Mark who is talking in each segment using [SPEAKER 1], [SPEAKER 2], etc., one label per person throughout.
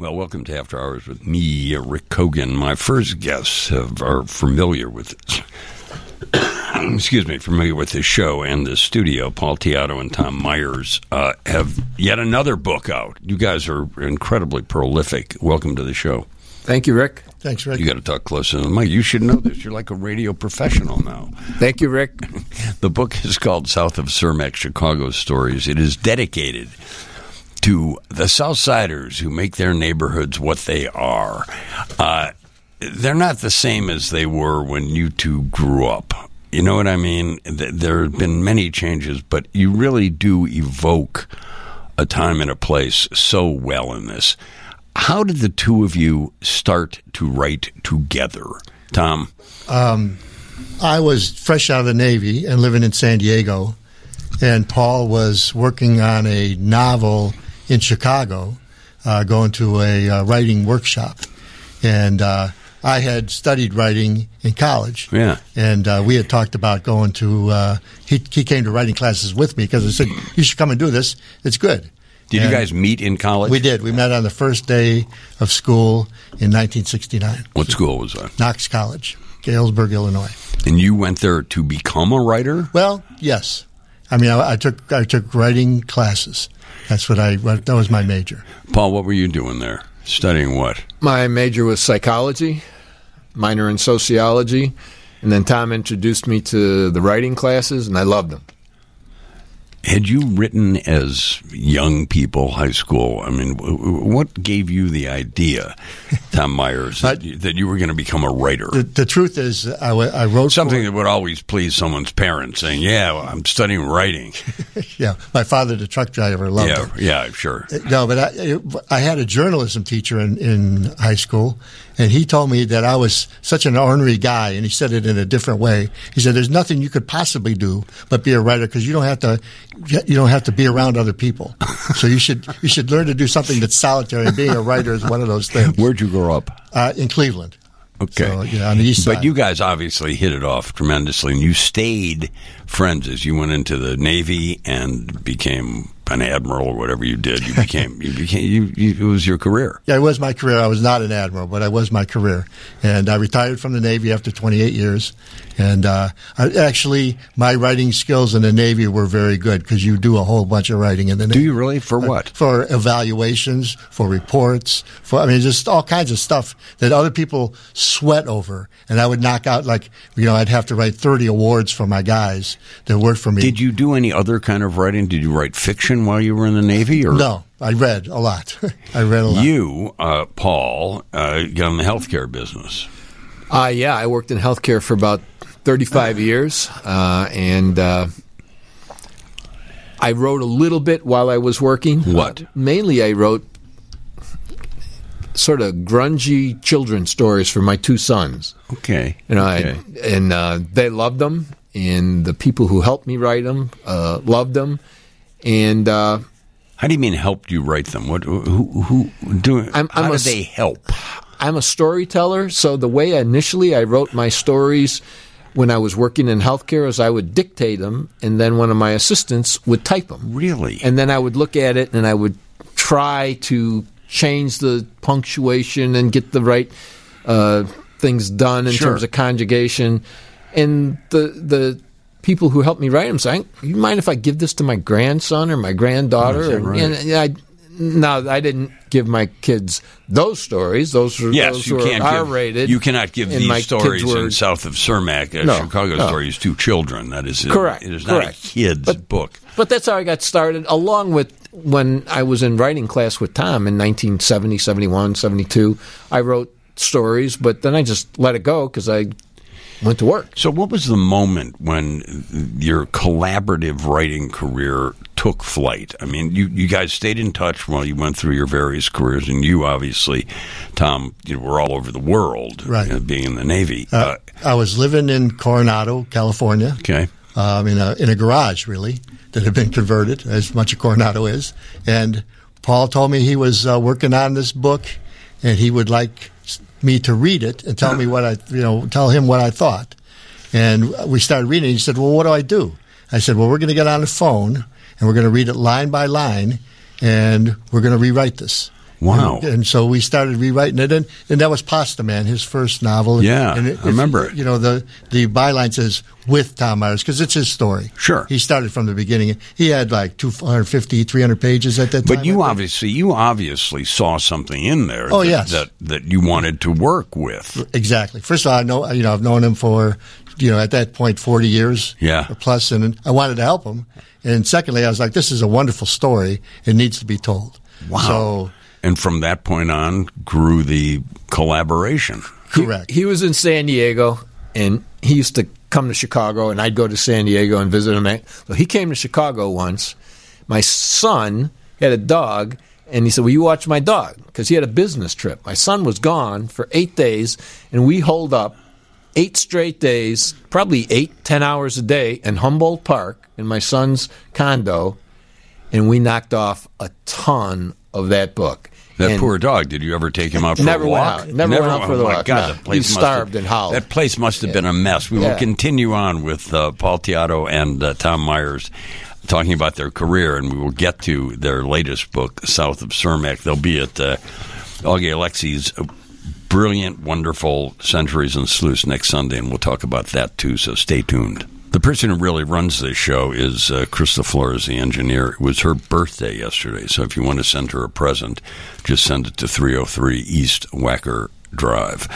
[SPEAKER 1] Well, welcome to After Hours with me, Rick Kogan. My first guests have, are familiar with excuse me, familiar with this show and the studio. Paul Teatto and Tom Myers uh, have yet another book out. You guys are incredibly prolific. Welcome to the show.
[SPEAKER 2] Thank you, Rick.
[SPEAKER 3] Thanks, Rick.
[SPEAKER 1] You got to talk closer to the mic. You should know this. You're like a radio professional now.
[SPEAKER 2] Thank you, Rick.
[SPEAKER 1] The book is called South of Cermak Chicago Stories. It is dedicated to the Southsiders who make their neighborhoods what they are. Uh, they're not the same as they were when you two grew up. You know what I mean? Th- There have been many changes, but you really do evoke a time and a place so well in this. How did the two of you start to write together? Tom,
[SPEAKER 3] I was fresh out of the Navy and living in San Diego, and Paul was working on a novel in Chicago, uh, going to a uh, writing workshop. And uh, I had studied writing in college.
[SPEAKER 1] Yeah.
[SPEAKER 3] And uh, we had talked about going to, uh, he, he came to writing classes with me because I said, you should come and do this. It's good.
[SPEAKER 1] did you guys meet in college?
[SPEAKER 3] We did. We met on the first day of school in 1969.
[SPEAKER 1] What school was that?
[SPEAKER 3] Knox College, Galesburg, Illinois.
[SPEAKER 1] And you went there to become a writer?
[SPEAKER 3] Well, yes. I mean, I, I took I took writing classes. That's what I that was my major.
[SPEAKER 1] Paul, what were you doing there? Studying what?
[SPEAKER 2] My major was psychology, minor in sociology, and then Tom introduced me to the writing classes, and I loved them.
[SPEAKER 1] Had you written as young people, high school? I mean, w- w- what gave you the idea, Tom Myers, that, you, that you were going to become a writer?
[SPEAKER 3] The, the truth is, I, wrote
[SPEAKER 1] Something that would always please someone's parents, saying, "Yeah, well, I'm studying writing."
[SPEAKER 3] yeah, my father, the truck driver, loved
[SPEAKER 1] yeah,
[SPEAKER 3] it.
[SPEAKER 1] yeah, sure.
[SPEAKER 3] No, but I, I had a journalism teacher in, in high school, and he told me that I was such an ornery guy, and he said it in a different way. He said, "There's nothing you could possibly do but be a writer because you don't have to, you don't have to be around other people. So you should you should learn to do something that's solitary. And being a writer is one of those things."
[SPEAKER 1] Where'd you grow up?
[SPEAKER 3] Uh, in Cleveland.
[SPEAKER 1] Okay,
[SPEAKER 3] So, yeah, on the east
[SPEAKER 1] but
[SPEAKER 3] side.
[SPEAKER 1] you guys obviously hit it off tremendously, and you stayed friends as you went into the Navy and became an admiral or whatever you did. You became, you became, you, you, it was your career.
[SPEAKER 3] Yeah, it was my career. I was not an admiral, but I was my career. And I retired from the Navy after 28 years. And uh, I, actually, my writing skills in the Navy were very good because you do a whole bunch of writing in the Navy.
[SPEAKER 1] Do you really? For what?
[SPEAKER 3] For evaluations, for reports, for I mean, just all kinds of stuff that other people sweat over. And I would knock out like you know, I'd have to write 30 awards for my guys that worked for me.
[SPEAKER 1] Did you do any other kind of writing? Did you write fiction while you were in the Navy? Or
[SPEAKER 3] No, I read a lot. I read a lot.
[SPEAKER 1] You, uh, Paul, uh, got in the healthcare business.
[SPEAKER 2] Uh, yeah, I worked in healthcare for about 35 years, uh, and uh, I wrote a little bit while I was working.
[SPEAKER 1] What?
[SPEAKER 2] Uh, mainly, I wrote sort of grungy children's stories for my two sons.
[SPEAKER 1] Okay.
[SPEAKER 2] You know,
[SPEAKER 1] okay.
[SPEAKER 2] I, and uh, they loved them, and the people who helped me write them uh, loved them, and uh,
[SPEAKER 1] How do you mean helped you write them? What? Who? who do?
[SPEAKER 2] I'm-
[SPEAKER 1] how
[SPEAKER 2] I'm a
[SPEAKER 1] did
[SPEAKER 2] s-
[SPEAKER 1] they help?
[SPEAKER 2] I'm a storyteller, so the way initially I wrote my stories when I was working in healthcare is I would dictate them, and then one of my assistants would type them.
[SPEAKER 1] Really?
[SPEAKER 2] And then I would look at it and I would try to change the punctuation and get the right uh, things done in
[SPEAKER 1] Sure.
[SPEAKER 2] terms of conjugation. And the the people who helped me write them saying, "You mind if I give this to my grandson or my granddaughter?"
[SPEAKER 1] Oh, that
[SPEAKER 2] and,
[SPEAKER 1] right?
[SPEAKER 2] and I, no, I didn't give my kids those stories. Those were
[SPEAKER 1] Yes,
[SPEAKER 2] those
[SPEAKER 1] you can't
[SPEAKER 2] R
[SPEAKER 1] give.
[SPEAKER 2] rated.
[SPEAKER 1] You cannot give these stories
[SPEAKER 2] were-
[SPEAKER 1] in south of Cermak, a
[SPEAKER 2] No,
[SPEAKER 1] Chicago
[SPEAKER 2] no.
[SPEAKER 1] stories to children. That is
[SPEAKER 2] Correct,
[SPEAKER 1] It is not
[SPEAKER 2] correct.
[SPEAKER 1] a kid's
[SPEAKER 2] But-
[SPEAKER 1] book.
[SPEAKER 2] But that's how I got started, along with when I was in writing class with Tom in 1970, 71, 72. I wrote stories, but then I just let it go because I went to work.
[SPEAKER 1] So, what was the moment when your collaborative writing career took flight? I mean, you, you guys stayed in touch while you went through your various careers, and you obviously, Tom, you know, were all over the world,
[SPEAKER 3] Right.
[SPEAKER 1] uh, being in the Navy.
[SPEAKER 3] Uh, I was living in Coronado, California.
[SPEAKER 1] okay.
[SPEAKER 3] um, in a in a garage really that had been converted, as much of Coronado is. And Paul told me he was uh, working on this book, and he would like me to read it and tell me what I you know tell him what I thought. And we started reading. He said, "Well, what do I do?" I said, "Well, we're going to get on the phone and we're going to read it line by line, and we're going to rewrite this."
[SPEAKER 1] Wow.
[SPEAKER 3] And, and so we started rewriting it, and, and that was Pasta Man, his first novel.
[SPEAKER 1] Yeah,
[SPEAKER 3] and
[SPEAKER 1] I remember it.
[SPEAKER 3] You know, the the byline says with Tom Myers because it's his story.
[SPEAKER 1] Sure.
[SPEAKER 3] he started from the beginning. He had like 250, 300 pages at that time.
[SPEAKER 1] But you obviously you obviously saw something in there.
[SPEAKER 3] Oh,
[SPEAKER 1] that,
[SPEAKER 3] yes.
[SPEAKER 1] that that you wanted to work with.
[SPEAKER 3] Exactly. First of all, I know you know I've known him for you know at that point forty years,
[SPEAKER 1] Yeah.
[SPEAKER 3] or plus, and I wanted to help him. And secondly, I was like, this is a wonderful story. It needs to be told.
[SPEAKER 1] Wow.
[SPEAKER 3] So
[SPEAKER 1] and from that point on, grew the collaboration.
[SPEAKER 3] correct.
[SPEAKER 2] He was in San Diego, and he used to come to Chicago, and I'd go to San Diego and visit him. So he came to Chicago once. My son had a dog, and he said, "Will you watch my dog?" Because he had a business trip. My son was gone for eight days, and we holed up eight straight days, probably eight, ten hours a day in Humboldt Park in my son's condo, and we knocked off a ton of that book.
[SPEAKER 1] That
[SPEAKER 2] And-
[SPEAKER 1] poor dog. Did you ever take him out for
[SPEAKER 2] Never
[SPEAKER 1] a
[SPEAKER 2] went
[SPEAKER 1] walk?
[SPEAKER 2] out. Never went out for the
[SPEAKER 1] oh
[SPEAKER 2] walk.
[SPEAKER 1] God,
[SPEAKER 2] No.
[SPEAKER 1] that place
[SPEAKER 2] He starved
[SPEAKER 1] have,
[SPEAKER 2] and howled.
[SPEAKER 1] That place must have been a mess. We will continue on with uh, Paul Teatto and uh, Tom Myers talking about their career, and we will get to their latest book, South of Cermak. They'll be at uh, Augie Aleksy's brilliant, wonderful Centuries and Sleuths next Sunday, and we'll talk about that too. So stay tuned. The person who really runs this show is uh, Krista Flores, the engineer. It was her birthday yesterday, so if you want to send her a present, just send it to 303 East Wacker Drive.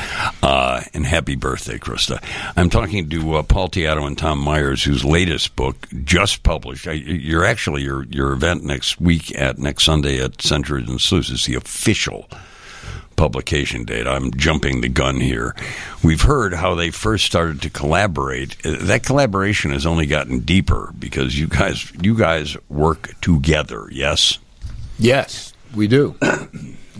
[SPEAKER 1] Uh, and happy birthday, Krista. I'm talking to uh, Paul Teatto and Tom Myers, whose latest book just published. I- You're actually your your event next week at next Sunday at Centuries and Sleuths is the official publication date. I'm jumping the gun here. We've heard how they first started to collaborate. Uh, That collaboration has only gotten deeper because you guys you guys work together. Yes.
[SPEAKER 2] Yes, we do.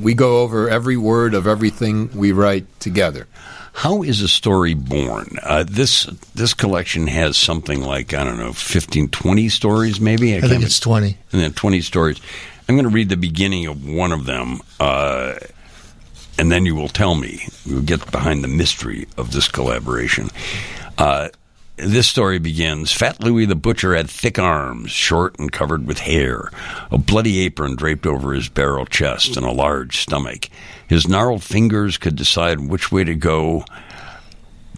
[SPEAKER 2] we go over every word of everything we write together.
[SPEAKER 1] How is a story born? Uh, this this collection has something like I don't know, 15, 20 stories, maybe.
[SPEAKER 3] I think it's twenty.
[SPEAKER 1] and then 20 stories. I'm going to read the beginning of one of them, uh, and then you will tell me. We'll get behind the mystery of this collaboration. Uh, this story begins Fat Louis the Butcher had thick arms, short and covered with hair, a bloody apron draped over his barrel chest, and a large stomach. His gnarled fingers could decide which way to go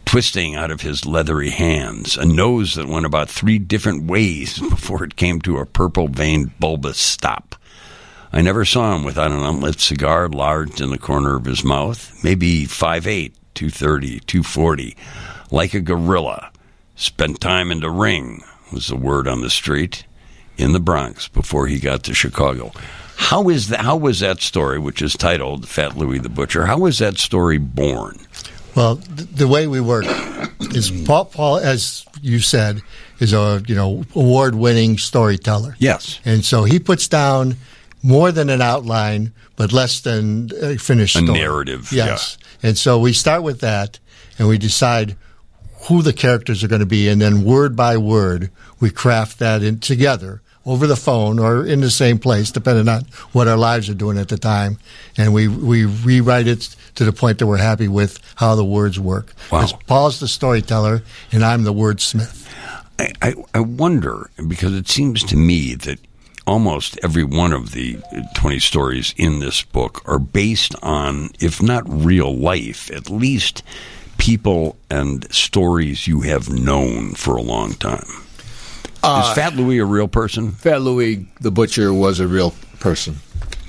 [SPEAKER 1] twisting out of his leathery hands, a nose that went about three different ways before it came to a purple veined bulbous stop. I never saw him without an unlit cigar lodged in the corner of his mouth, maybe 5'8, 230, 240, like a gorilla. Spent time in the ring, was the word on the street, in the Bronx before he got to Chicago. How is that, how was that story, which is titled Fat Louis the Butcher, how was that story born?
[SPEAKER 3] Well, th- the way we work is Paul, Paul, as you said, is a you know award-winning storyteller.
[SPEAKER 1] Yes.
[SPEAKER 3] and so he puts down more than an outline, but less than a finished
[SPEAKER 1] A
[SPEAKER 3] story.
[SPEAKER 1] narrative,
[SPEAKER 3] Yes, and so we start with that, and we decide who the characters are going to be, and then word by word, we craft that in together over the phone or in the same place, depending on what our lives are doing at the time, and we we rewrite it to the point that we're happy with how the words work.
[SPEAKER 1] Wow.
[SPEAKER 3] Paul's the storyteller, and I'm the wordsmith.
[SPEAKER 1] I, I, I wonder because it seems to me that almost every one of the 20 stories in this book are based on, if not real life, at least people and stories you have known for a long time. Uh, Is Fat Louis a real person?
[SPEAKER 2] Fat Louis the Butcher was a real person.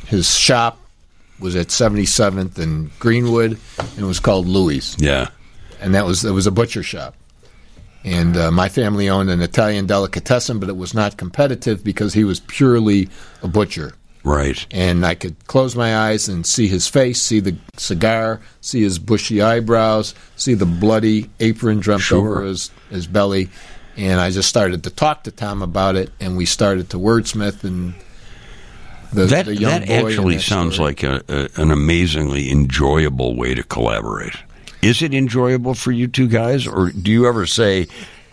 [SPEAKER 2] His shop was at 77th and Greenwood, and it was called Louis.
[SPEAKER 1] Yeah.
[SPEAKER 2] and that was it was a butcher shop. And uh, my family owned an Italian delicatessen, but it was not competitive because he was purely a butcher.
[SPEAKER 1] Right.
[SPEAKER 2] And I could close my eyes and see his face, see the cigar, see his bushy eyebrows, see the bloody apron draped
[SPEAKER 1] Sure.
[SPEAKER 2] over his, his belly. And I just started to talk to Tom about it, and we started to wordsmith and the,
[SPEAKER 1] That,
[SPEAKER 2] the young
[SPEAKER 1] that actually
[SPEAKER 2] that
[SPEAKER 1] sounds
[SPEAKER 2] story.
[SPEAKER 1] like a, a, an amazingly enjoyable way to collaborate. Is it enjoyable for you two guys, or do you ever say,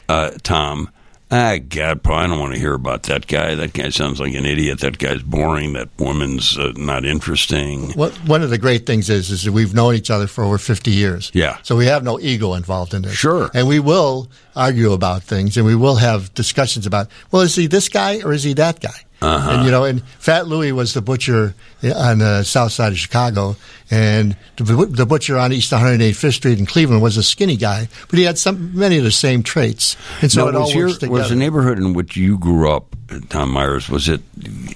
[SPEAKER 1] uh, Tom, ah, God, Paul, I don't want to hear about that guy. That guy sounds like an idiot. That guy's boring. That woman's uh, not interesting.
[SPEAKER 3] What, one of the great things is is that we've known each other for over 50 years.
[SPEAKER 1] Yeah.
[SPEAKER 3] So we have no ego involved in this.
[SPEAKER 1] Sure.
[SPEAKER 3] And we will argue about things and we will have discussions about, well, is he this guy or is he that guy? And you know, and Fat Louie was the butcher on the south side of Chicago, and the, the butcher on East 185th Street in Cleveland was a skinny guy, but he had some many of the same traits, and so
[SPEAKER 1] Now,
[SPEAKER 3] it all
[SPEAKER 1] was, your,
[SPEAKER 3] works together.
[SPEAKER 1] was the neighborhood in which you grew up, Tom Myers, was it,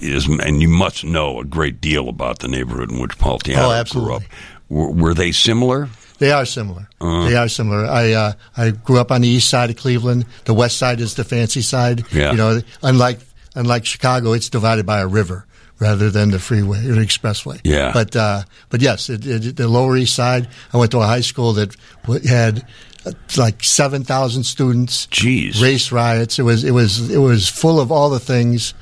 [SPEAKER 1] is, and you must know a great deal about the neighborhood in which Paul Teatto
[SPEAKER 3] Oh,
[SPEAKER 1] grew up. Were, were they similar?
[SPEAKER 3] They are similar.
[SPEAKER 1] Uh-huh.
[SPEAKER 3] They are similar. I uh, I grew up on the east side of Cleveland. The west side is the fancy side.
[SPEAKER 1] Yeah.
[SPEAKER 3] You know, unlike unlike Chicago, it's divided by a river rather than the freeway or the expressway.
[SPEAKER 1] Yeah.
[SPEAKER 3] But uh, but yes, it, it, the Lower East Side. I went to a high school that had uh, like seven thousand students.
[SPEAKER 1] Jeez.
[SPEAKER 3] Race riots. It was it was it was full of all the things,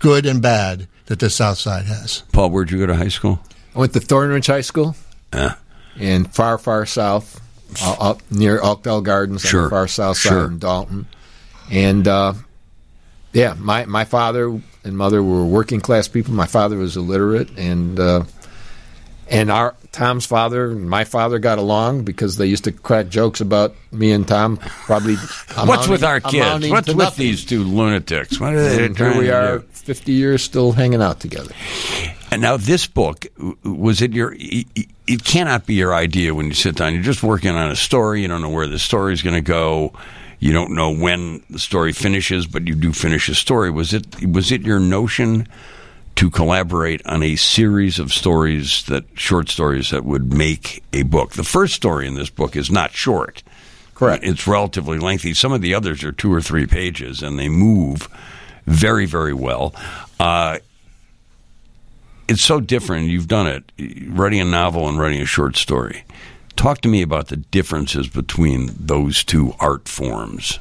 [SPEAKER 3] good and bad, that the South Side has.
[SPEAKER 1] Paul, where'd you go to high school?
[SPEAKER 2] I went to Thornridge High School
[SPEAKER 1] Yeah.
[SPEAKER 2] in far, far south, uh, up near Altgeld Gardens on
[SPEAKER 1] Sure,
[SPEAKER 2] the far south
[SPEAKER 1] sure.
[SPEAKER 2] side in Dolton. And uh, yeah, my my father and mother were working class people. My father was illiterate, and uh, and our Tom's father and my father got along because they used to crack jokes about me and Tom. Probably
[SPEAKER 1] What's with our kids? What's with
[SPEAKER 2] nothing.
[SPEAKER 1] these two lunatics? What are they
[SPEAKER 2] And here we are, fifty years still hanging out together.
[SPEAKER 1] And now this book was it your? It it cannot be your idea when you sit down. You're just working on a story. You don't know where the story is going to go. You don't know when the story finishes, but you do finish a story. Was it? Was it your notion to collaborate on a series of stories that short stories that would make a book? The first story in this book is not short.
[SPEAKER 2] Correct.
[SPEAKER 1] It's relatively lengthy. Some of the others are two or three pages, and they move very, very well. Uh, it's so different. You've done it, writing a novel and writing a short story. Talk to me about the differences between those two art forms.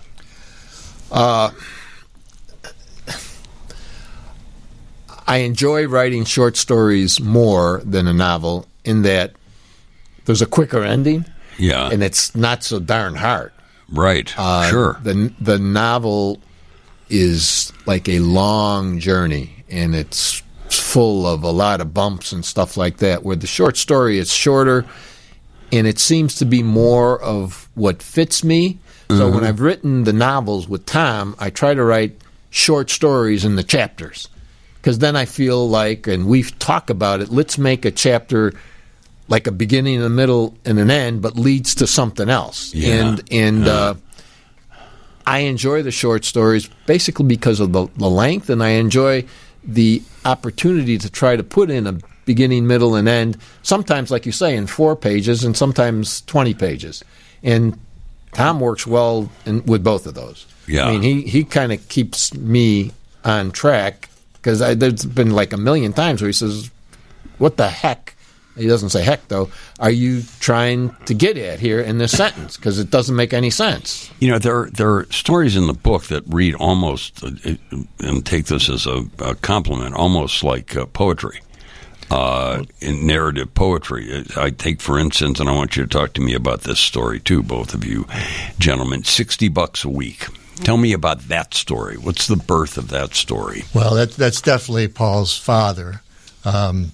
[SPEAKER 2] I enjoy writing short stories more than a novel in that there's a quicker ending
[SPEAKER 1] Yeah,
[SPEAKER 2] and it's not so darn hard.
[SPEAKER 1] right.
[SPEAKER 2] Uh,
[SPEAKER 1] sure.
[SPEAKER 2] The the novel is like a long journey and it's full of a lot of bumps and stuff like that. Where the short story is shorter and it seems to be more of what fits me. So when I've written the novels with Tom, I try to write short stories in the chapters because then I feel like, and we've talked about it. Let's make a chapter like a beginning, a middle, and an end, but leads to something else.
[SPEAKER 1] Yeah.
[SPEAKER 2] And and uh, I enjoy the short stories basically because of the, the length, and I enjoy the opportunity to try to put in a beginning, middle, and end. Sometimes, like you say, in four pages, and sometimes twenty pages. And Tom works well in, with both of those.
[SPEAKER 1] Yeah.
[SPEAKER 2] I mean, he he kind of keeps me on track because there's been like a million times where he says, "What the heck?" He doesn't say heck though. Are you trying to get at here in this sentence? Because it doesn't make any sense.
[SPEAKER 1] You know, there there are stories in the book that read almost, uh, and take this as a, a compliment, almost like uh, poetry, uh, in narrative poetry. I take, for instance, and I want you to talk to me about this story too, both of you gentlemen. Sixty bucks a week. Tell me about that story. What's the birth of that story?
[SPEAKER 3] Well, that, that's definitely Paul's father, um,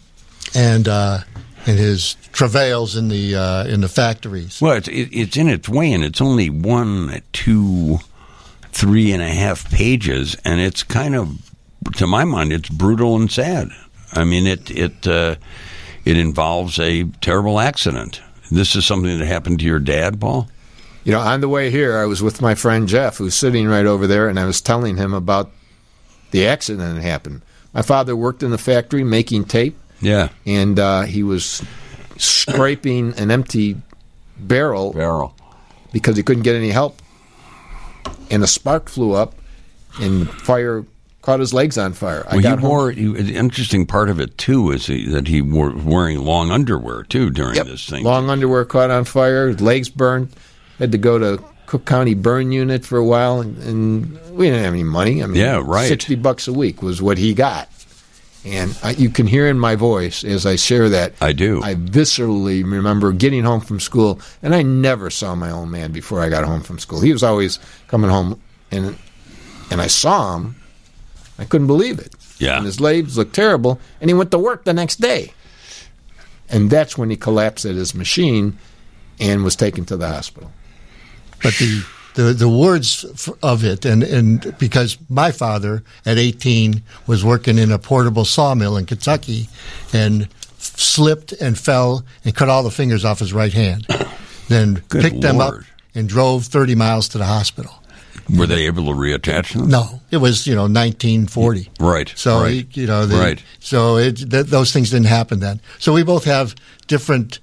[SPEAKER 3] and uh, and his travails in the uh, in the factories.
[SPEAKER 1] Well, it's it, it's in its way, and it's only one, two, three and a half pages, and it's kind of, to my mind, it's brutal and sad. I mean, it it uh, it involves a terrible accident. This is something that happened to your dad, Paul.
[SPEAKER 2] You know, on the way here, I was with my friend Jeff, who's sitting right over there, and I was telling him about the accident that happened. My father worked in the factory making tape,
[SPEAKER 1] Yeah,
[SPEAKER 2] and uh, he was scraping an empty barrel
[SPEAKER 1] barrel.
[SPEAKER 2] because he couldn't get any help. And a spark flew up, and fire caught his legs on fire. I
[SPEAKER 1] Well, he
[SPEAKER 2] got home.
[SPEAKER 1] wore. He, the interesting part of it too is he, that he wore wearing long underwear too during
[SPEAKER 2] Yep.
[SPEAKER 1] this thing.
[SPEAKER 2] Long underwear caught on fire, legs burned. Had to go to Cook County Burn Unit for a while, and, and we didn't have any money. I mean,
[SPEAKER 1] Yeah, right.
[SPEAKER 2] Sixty bucks a week was what he got, and I, you can hear in my voice as I share that.
[SPEAKER 1] I do.
[SPEAKER 2] I viscerally remember getting home from school, and I never saw my old man before I got home from school. He was always coming home, and and I saw him. I couldn't believe it.
[SPEAKER 1] Yeah.
[SPEAKER 2] and his legs looked terrible, and he went to work the next day. And that's when he collapsed at his machine and was taken to the hospital.
[SPEAKER 3] But the the the words of it, and and because my father at 18 was working in a portable sawmill in Kentucky, and slipped and fell and cut all the fingers off his right hand, then
[SPEAKER 1] Good
[SPEAKER 3] picked them up and drove 30 miles to the hospital.
[SPEAKER 1] Were they able to reattach them?
[SPEAKER 3] No, it was you know 1940.
[SPEAKER 1] Right.
[SPEAKER 3] So
[SPEAKER 1] right.
[SPEAKER 3] you know, the,
[SPEAKER 1] Right.
[SPEAKER 3] So it, th- those things didn't happen then. So we both have different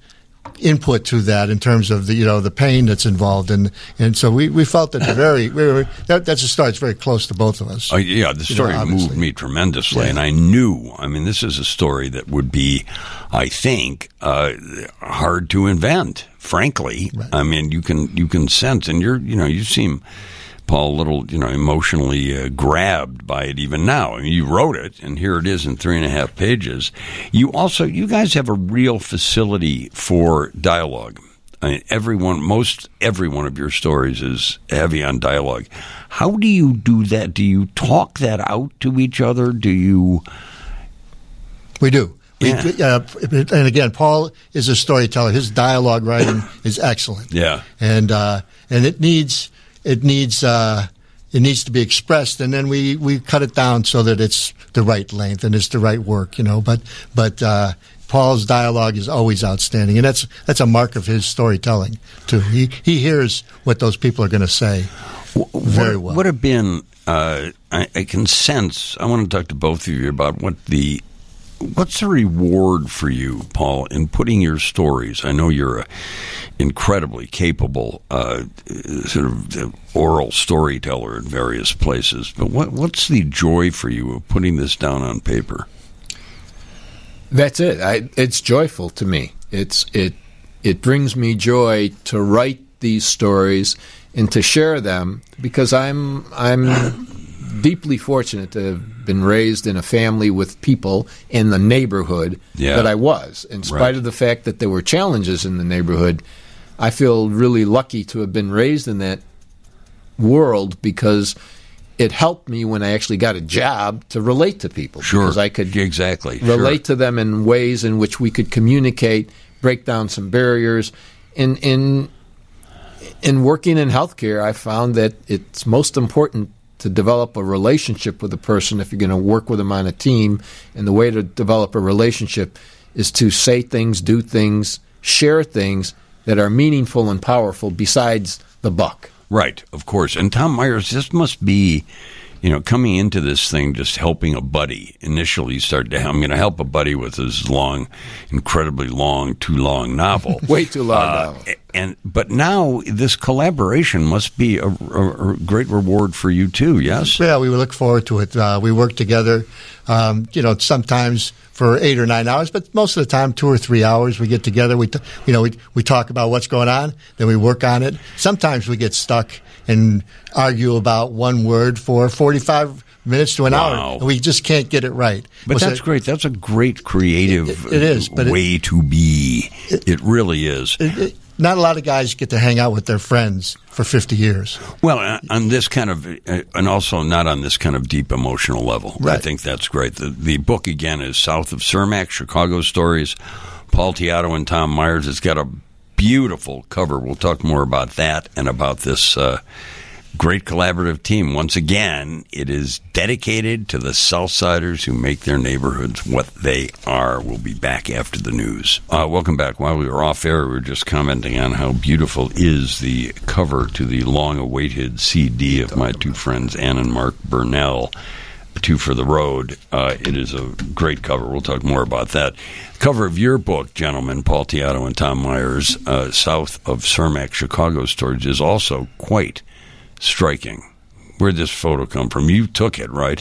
[SPEAKER 3] input to that in terms of the you know the pain that's involved, and and so we, we felt that very we were, that that's a start. It's very close to both of us.
[SPEAKER 1] Oh, yeah, the
[SPEAKER 3] You know,
[SPEAKER 1] story moved me tremendously,
[SPEAKER 3] Yeah.
[SPEAKER 1] and I knew. I mean, this is a story that would be, I think, uh, hard to invent. Frankly, I mean, you can you can sense, and you're you know you seem. Paul, a little, you know, emotionally uh, grabbed by it even now. I mean, you wrote it, and here it is in three and a half pages. You also, you guys have a real facility for dialogue. I mean, everyone, most every one of your stories is heavy on dialogue. How do you do that? Do you talk that out to each other? Do you?
[SPEAKER 3] We do. We, uh, and again, Paul is a storyteller. His dialogue writing is excellent.
[SPEAKER 1] Yeah.
[SPEAKER 3] and uh, and it needs it needs uh, it needs to be expressed, and then we, we cut it down so that it's the right length and it's the right work, you know. But but uh, Paul's dialogue is always outstanding, and that's that's a mark of his storytelling too. He he hears what those people are going to say very
[SPEAKER 1] what,
[SPEAKER 3] well.
[SPEAKER 1] Would have been? Uh, I, I can sense. I want to talk to both of you about what the what's the reward for you, Paul, in putting your stories. I know you're a incredibly capable uh, sort of oral storyteller in various places, but what what's the joy for you of putting this down on paper?
[SPEAKER 2] That's it. I, it's joyful to me. It's it it brings me joy to write these stories and to share them because I'm I'm deeply fortunate to have been raised in a family with people in the neighborhood
[SPEAKER 1] Yeah.
[SPEAKER 2] that I was. In spite
[SPEAKER 1] Right.
[SPEAKER 2] of the fact that there were challenges in the neighborhood, I feel really lucky to have been raised in that world because it helped me when I actually got a job to relate to people.
[SPEAKER 1] Sure,
[SPEAKER 2] Because I could
[SPEAKER 1] exactly sure.
[SPEAKER 2] relate to them in ways in which we could communicate, break down some barriers. In in in working in healthcare, I found that it's most important to develop a relationship with a person if you're going to work with them on a team. And the way to develop a relationship is to say things, do things, share things that are meaningful and powerful besides the buck.
[SPEAKER 1] Right, of course. And Tom Myers, this must be, you know, coming into this thing just helping a buddy. Initially, you start to, I'm going to help a buddy with his long, incredibly long, too long novel.
[SPEAKER 2] Way too long
[SPEAKER 1] Uh,
[SPEAKER 2] novel.
[SPEAKER 1] And but now this collaboration must be a, a, a great reward for you too. Yes.
[SPEAKER 3] Yeah, we look forward to it. Uh, we work together, um, you know, sometimes for eight or nine hours, but most of the time, two or three hours. We get together. We, t- you know, we we talk about what's going on, then we work on it. Sometimes we get stuck and argue about one word for forty-five minutes to an
[SPEAKER 1] Wow.
[SPEAKER 3] hour, and we just can't get it right.
[SPEAKER 1] But
[SPEAKER 3] We'll say-
[SPEAKER 1] that's great. That's a great creative
[SPEAKER 3] It- it is, but it-
[SPEAKER 1] way to be. It, really is.
[SPEAKER 3] Not a lot of guys get to hang out with their friends for 50 years.
[SPEAKER 1] Well, uh, on this kind of, uh, and also not on this kind of deep emotional level. I think that's great. The, the book, again, is South of Cermak, Chicago Stories, Paul Teatto and Tom Myers. It's got a beautiful cover. We'll talk more about that and about this uh, great collaborative team. Once again, it is dedicated to the Southsiders who make their neighborhoods what they are. We'll be back after the news. Uh, welcome back. While we were off air, we were just commenting on how beautiful is the cover to the long-awaited CD of my two friends, Ann and Mark Burnell. Two for the Road. Uh, it is a great cover. We'll talk more about that. Cover of your book, gentlemen, Paul Teatto and Tom Myers, uh, South of Cermak, Chicago Stories, is also quite striking. Where'd this photo come from? You took it, right?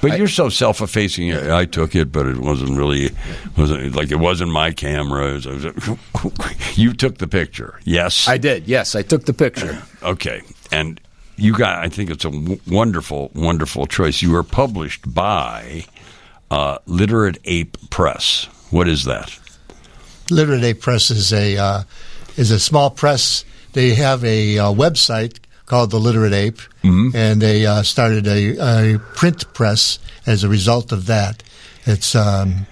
[SPEAKER 1] But you're so self-effacing. "Yeah, I took it, but it wasn't really wasn't like it wasn't my camera. It was- it was- you took the picture, yes?
[SPEAKER 2] I did, yes. I took the picture.
[SPEAKER 1] Okay, and you got. I think it's a w- wonderful, wonderful choice. You were published by uh, Literate Ape Press. What is that?
[SPEAKER 3] Literate Ape Press is a uh, is a small press. They have a uh, website called the Literate Ape, and they uh, started a, a print press as a result of that. It's um,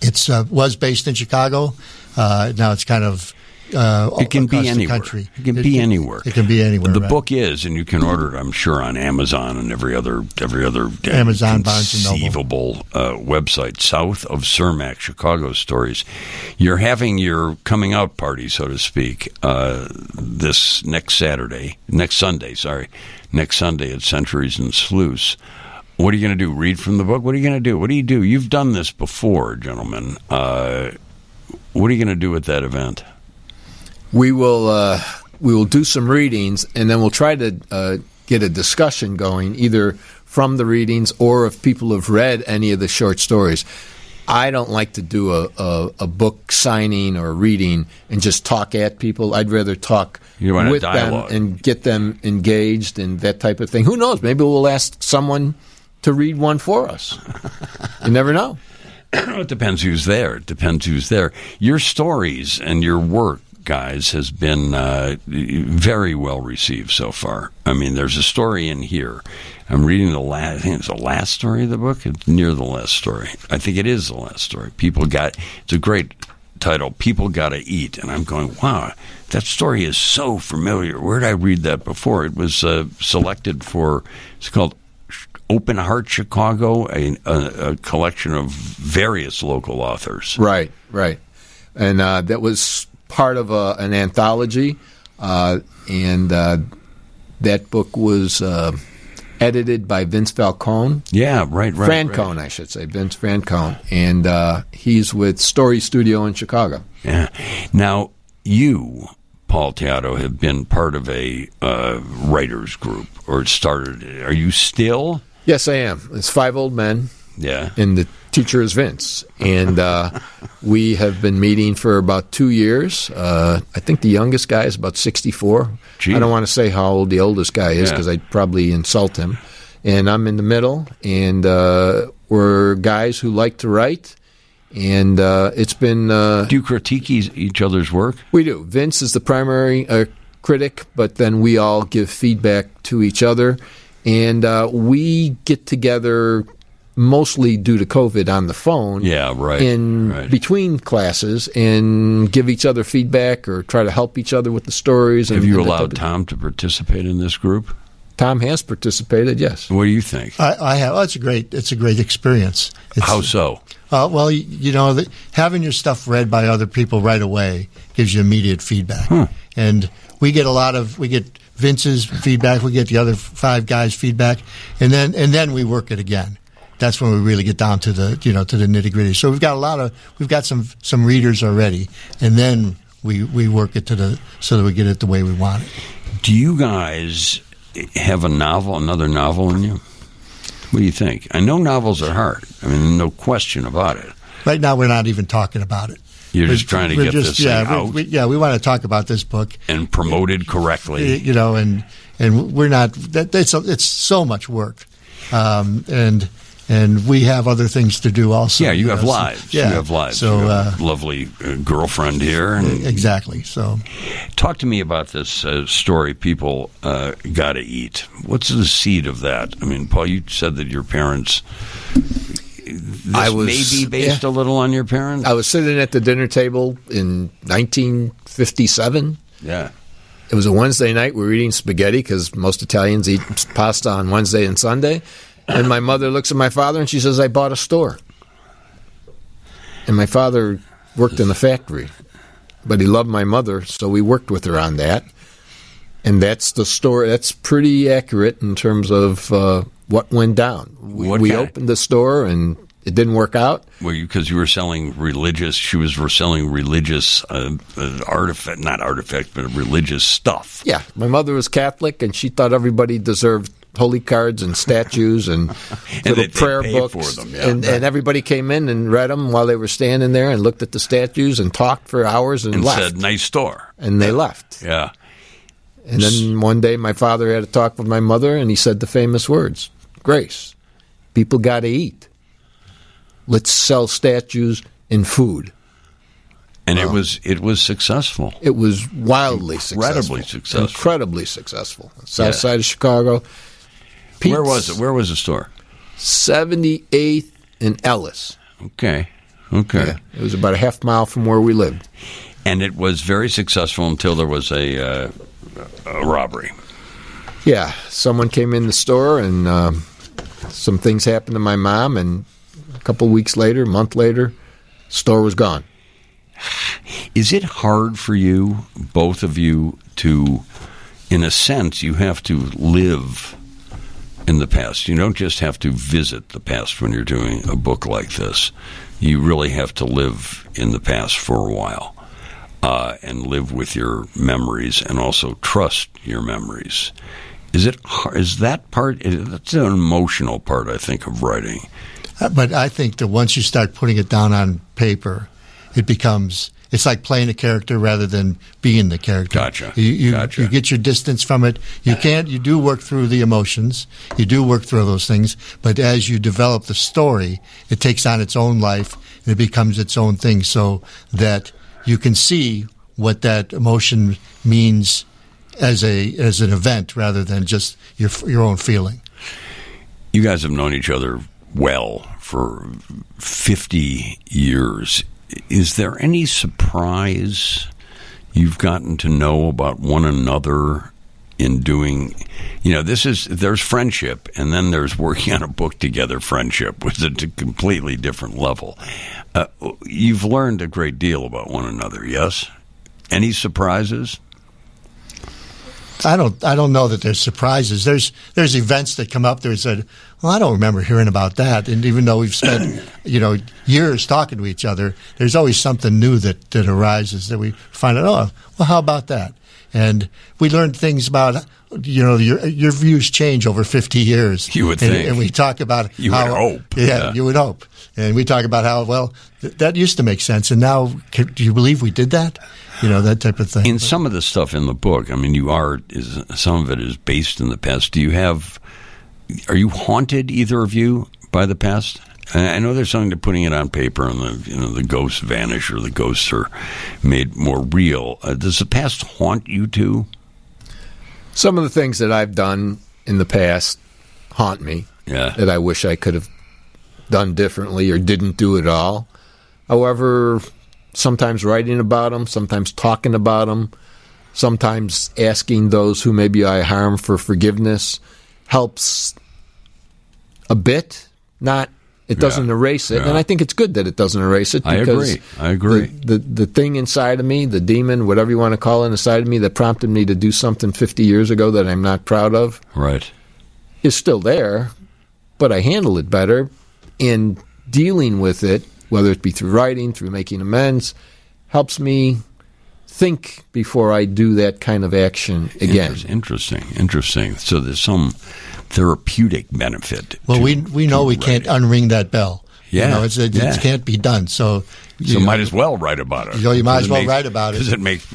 [SPEAKER 3] it's uh, was based in Chicago. Uh, now it's kind of uh,
[SPEAKER 1] It can be anywhere.
[SPEAKER 3] country.
[SPEAKER 1] It can be anywhere.
[SPEAKER 3] It can be anywhere.
[SPEAKER 1] The
[SPEAKER 3] right.
[SPEAKER 1] book is, and you can order it. I'm sure on Amazon and every other every other uh,
[SPEAKER 3] Amazon,
[SPEAKER 1] conceivable uh, website. South of Cermak, Chicago stories. You're having your coming out party, so to speak, uh, this next Saturday, next Sunday. Sorry, next Sunday at Centuries and Sleuths. What are you going to do? Read from the book? What are you going to do? What do you do? You've done this before, gentlemen. Uh, what are you going to do at that event?
[SPEAKER 2] We will uh, we will do some readings, and then we'll try to uh, get a discussion going, either from the readings or if people have read any of the short stories. I don't like to do a, a, a book signing or reading and just talk at people. I'd rather talk
[SPEAKER 1] You want a
[SPEAKER 2] with them and get them engaged and that type of thing. Who knows? Maybe we'll ask someone to read one for us. you never know.
[SPEAKER 1] it depends who's there. It depends who's there. Your stories and your work, guys, has been uh, very well received so far. I mean, there's a story in here. I'm reading the last. I think it's the last story of the book. It's near the last story. I think it is the last story. People got. It's a great title. People got to eat, and I'm going. Wow, that story is so familiar. Where did I read that before? It was uh, selected for. It's called Open Heart Chicago, a, a, a collection of various local authors.
[SPEAKER 2] Right, right. And uh, that was part of a, an anthology, uh, and uh, that book was uh, edited by Vince Falcone.
[SPEAKER 1] Yeah, right, right.
[SPEAKER 2] Francone, I should say, Vince Francone, and uh, he's with Story Studio in Chicago.
[SPEAKER 1] Yeah. Now, you, Paul Teatto, have been part of a uh, writers group, or started. Are you still?
[SPEAKER 2] Yes, I am. It's five old men,
[SPEAKER 1] Yeah.
[SPEAKER 2] In the teacher is Vince. And uh, we have been meeting for about two years. Uh, I think the youngest guy is about 64.
[SPEAKER 1] Gee.
[SPEAKER 2] I don't want to say how old the oldest guy is
[SPEAKER 1] Yeah.
[SPEAKER 2] because I'd probably insult him. And I'm in the middle, and uh, we're guys who like to write. And uh, it's been. Uh,
[SPEAKER 1] Do you critique each each other's work?
[SPEAKER 2] we do. Vince is the primary uh, critic, but then we all give feedback to each other. And uh, we get together mostly due to COVID on the phone.
[SPEAKER 1] Yeah, right.
[SPEAKER 2] In
[SPEAKER 1] right.
[SPEAKER 2] between classes and give each other feedback or try to help each other with the stories. And,
[SPEAKER 1] Have you
[SPEAKER 2] and
[SPEAKER 1] allowed
[SPEAKER 2] of-
[SPEAKER 1] Tom to participate in this group?
[SPEAKER 2] Tom has participated, yes.
[SPEAKER 1] What do you think?
[SPEAKER 3] I, I have. Oh, it's a great. It's a great experience. It's,
[SPEAKER 1] How so?
[SPEAKER 3] Uh, well, you, you know, the, having your stuff read by other people right away gives you immediate feedback,
[SPEAKER 1] Hmm.
[SPEAKER 3] and we get a lot of we get Vince's feedback, we get the other five guys' feedback, and then and then we work it again. That's when we really get down to the you know to the nitty gritty. So we've got a lot of we've got some some readers already, and then we we work it to the so that we get it the way we want it.
[SPEAKER 1] Do you guys have a novel, another novel in you? What do you think? I know novels are hard. I mean, no question about it.
[SPEAKER 3] Right now, we're not even talking about it.
[SPEAKER 1] You're
[SPEAKER 3] We're-
[SPEAKER 1] just trying to get
[SPEAKER 3] just-
[SPEAKER 1] this
[SPEAKER 3] yeah,
[SPEAKER 1] out
[SPEAKER 3] we- yeah, we want to talk about this book.
[SPEAKER 1] and promoted correctly.
[SPEAKER 3] you know, and and we're not. That, that's it's so much work, um, and and we have other things to do also.
[SPEAKER 1] Yeah, you have
[SPEAKER 3] know, so-
[SPEAKER 1] lives.
[SPEAKER 3] yeah,
[SPEAKER 1] You have lives.
[SPEAKER 3] So
[SPEAKER 1] You
[SPEAKER 3] uh,
[SPEAKER 1] a lovely uh, girlfriend here. And
[SPEAKER 3] exactly. So
[SPEAKER 1] talk to me about this uh, story. People uh, got to eat. What's the seed of that? I mean, Paul, you said that your parents. This
[SPEAKER 2] I was-
[SPEAKER 1] may be based
[SPEAKER 2] yeah.
[SPEAKER 1] a little on your parents.
[SPEAKER 2] I was sitting at the dinner table in 1957.
[SPEAKER 1] yeah.
[SPEAKER 2] It was a Wednesday night. We were eating spaghetti because most Italians eat pasta on Wednesday and Sunday. And my mother looks at my father and she says, I bought a store. And my father worked in the factory, but he loved my mother, so we worked with her on that. And that's the story. That's pretty accurate in terms of uh, what went down. We, we opened the store and it didn't work out.
[SPEAKER 1] Well, because you were selling religious, she was selling religious uh, uh, artifact, not artifact, but religious stuff.
[SPEAKER 2] Yeah, my mother was Catholic, and she thought everybody deserved holy cards and statues and, little
[SPEAKER 1] they- they
[SPEAKER 2] prayer
[SPEAKER 1] paid
[SPEAKER 2] books.
[SPEAKER 1] for them, yeah.
[SPEAKER 2] and, and everybody came in and read them while they were standing there and looked at the statues and talked for hours and,
[SPEAKER 1] And
[SPEAKER 2] left.
[SPEAKER 1] said, "Nice store."
[SPEAKER 2] and they left.
[SPEAKER 1] Yeah.
[SPEAKER 2] And then one day, my father had a talk with my mother, and he said the famous words: "Grace, people got to eat. Let's sell statues and food."
[SPEAKER 1] And it um, was it was successful.
[SPEAKER 2] It was wildly
[SPEAKER 1] Incredibly
[SPEAKER 2] successful.
[SPEAKER 1] successful.
[SPEAKER 2] Incredibly successful. South
[SPEAKER 1] Yeah.
[SPEAKER 2] side of Chicago.
[SPEAKER 1] Where was it? Where was the store?
[SPEAKER 2] 78th and Ellis.
[SPEAKER 1] Okay. Okay.
[SPEAKER 2] Yeah, it was about a half mile from where we lived.
[SPEAKER 1] and it was very successful until there was a, uh, a robbery.
[SPEAKER 2] Yeah, someone came in the store and um, some things happened to my mom, and a couple weeks later, a month later, store was gone.
[SPEAKER 1] Is it hard for you, both of you, to, in a sense, you have to live in the past? You don't just have to visit the past when you're doing a book like this. You really have to live in the past for a while uh, and live with your memories and also trust your memories. Is it is that part? That's an emotional part, I think, of writing.
[SPEAKER 3] Uh, but I think that once you start putting it down on paper, it becomes it's like playing a character rather than being the character.
[SPEAKER 1] Gotcha.
[SPEAKER 3] You, you,
[SPEAKER 1] gotcha.
[SPEAKER 3] you get your distance from it. You can't. You do work through the emotions. You do work through those things. But as you develop the story, it takes on its own life and it becomes its own thing, so that you can see what that emotion means as a as an event rather than just your your own feeling.
[SPEAKER 1] You guys have known each other well for 50 years. Is there any surprise you've gotten to know about one another in doing you know this is there's friendship and then there's working on a book together friendship which is a completely different level uh, you've learned a great deal about one another yes any surprises
[SPEAKER 3] I don't. I don't know that there's surprises. There's there's events that come up. There's said, well, I don't remember hearing about that. And even though we've spent you know years talking to each other, there's always something new that that arises that we find out. Oh, well, how about that? And we learned things about you know your your views change over 50 years.
[SPEAKER 1] You would
[SPEAKER 3] and,
[SPEAKER 1] think.
[SPEAKER 3] and we talk about
[SPEAKER 1] You
[SPEAKER 3] how,
[SPEAKER 1] would hope.
[SPEAKER 3] Yeah,
[SPEAKER 1] Yeah.
[SPEAKER 3] you would hope. And we talk about how well th- that used to make sense, and now can, do you believe we did that? You know that type of thing.
[SPEAKER 1] in some of the stuff in the book i mean you are is some of it is based in the past do you have are you haunted either of you by the past I know there's something to putting it on paper, and the you know the ghosts vanish or the ghosts are made more real. Uh, does the past haunt you too?
[SPEAKER 2] Some of the things that I've done in the past haunt me
[SPEAKER 1] Yeah,
[SPEAKER 2] that I wish I could have done differently or didn't do at all. However, sometimes writing about them, sometimes talking about them, sometimes asking those who maybe I harm for forgiveness helps a bit. Not it doesn't
[SPEAKER 1] Yeah.
[SPEAKER 2] erase it,
[SPEAKER 1] Yeah.
[SPEAKER 2] and I think it's good that it doesn't erase it.
[SPEAKER 1] I
[SPEAKER 2] Because
[SPEAKER 1] agree. I agree.
[SPEAKER 2] The, the the thing inside of me, the demon, whatever you want to call it, inside of me that prompted me to do something 50 years ago that I'm not proud of,
[SPEAKER 1] right.
[SPEAKER 2] is still there, but I handle it better in dealing with it, whether it be through writing, through making amends, helps me think before I do that kind of action again.
[SPEAKER 1] Interesting, interesting. So there's some therapeutic benefit.
[SPEAKER 3] Well,
[SPEAKER 1] to-
[SPEAKER 3] we we know
[SPEAKER 1] to
[SPEAKER 3] we can't unring that bell.
[SPEAKER 1] Yeah,
[SPEAKER 3] you know, it's, it,
[SPEAKER 1] yeah.
[SPEAKER 3] it can't be done. So,
[SPEAKER 1] So
[SPEAKER 3] you
[SPEAKER 1] might as well write about it.
[SPEAKER 3] You know, you might as well
[SPEAKER 1] makes-
[SPEAKER 3] write about it.
[SPEAKER 1] because it makes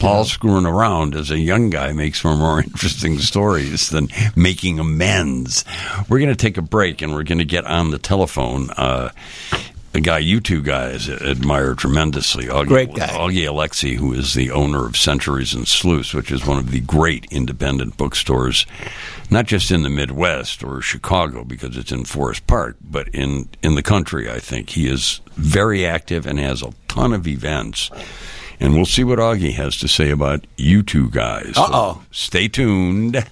[SPEAKER 1] Paul screwing around as a young guy makes for more interesting stories than making amends. We're going to take a break and we're going to get on the telephone. Uh, a guy you two guys admire tremendously, Augie,
[SPEAKER 2] Great guy.
[SPEAKER 1] Augie Aleksy, who is the owner of Centuries and Sleuths, which is one of the great independent bookstores, not just in the Midwest or Chicago because it's in Forest Park, but in in the country. I think he is very active and has a ton of events. And we'll see what Augie has to say about you two guys. So
[SPEAKER 2] Uh-oh.
[SPEAKER 1] stay tuned.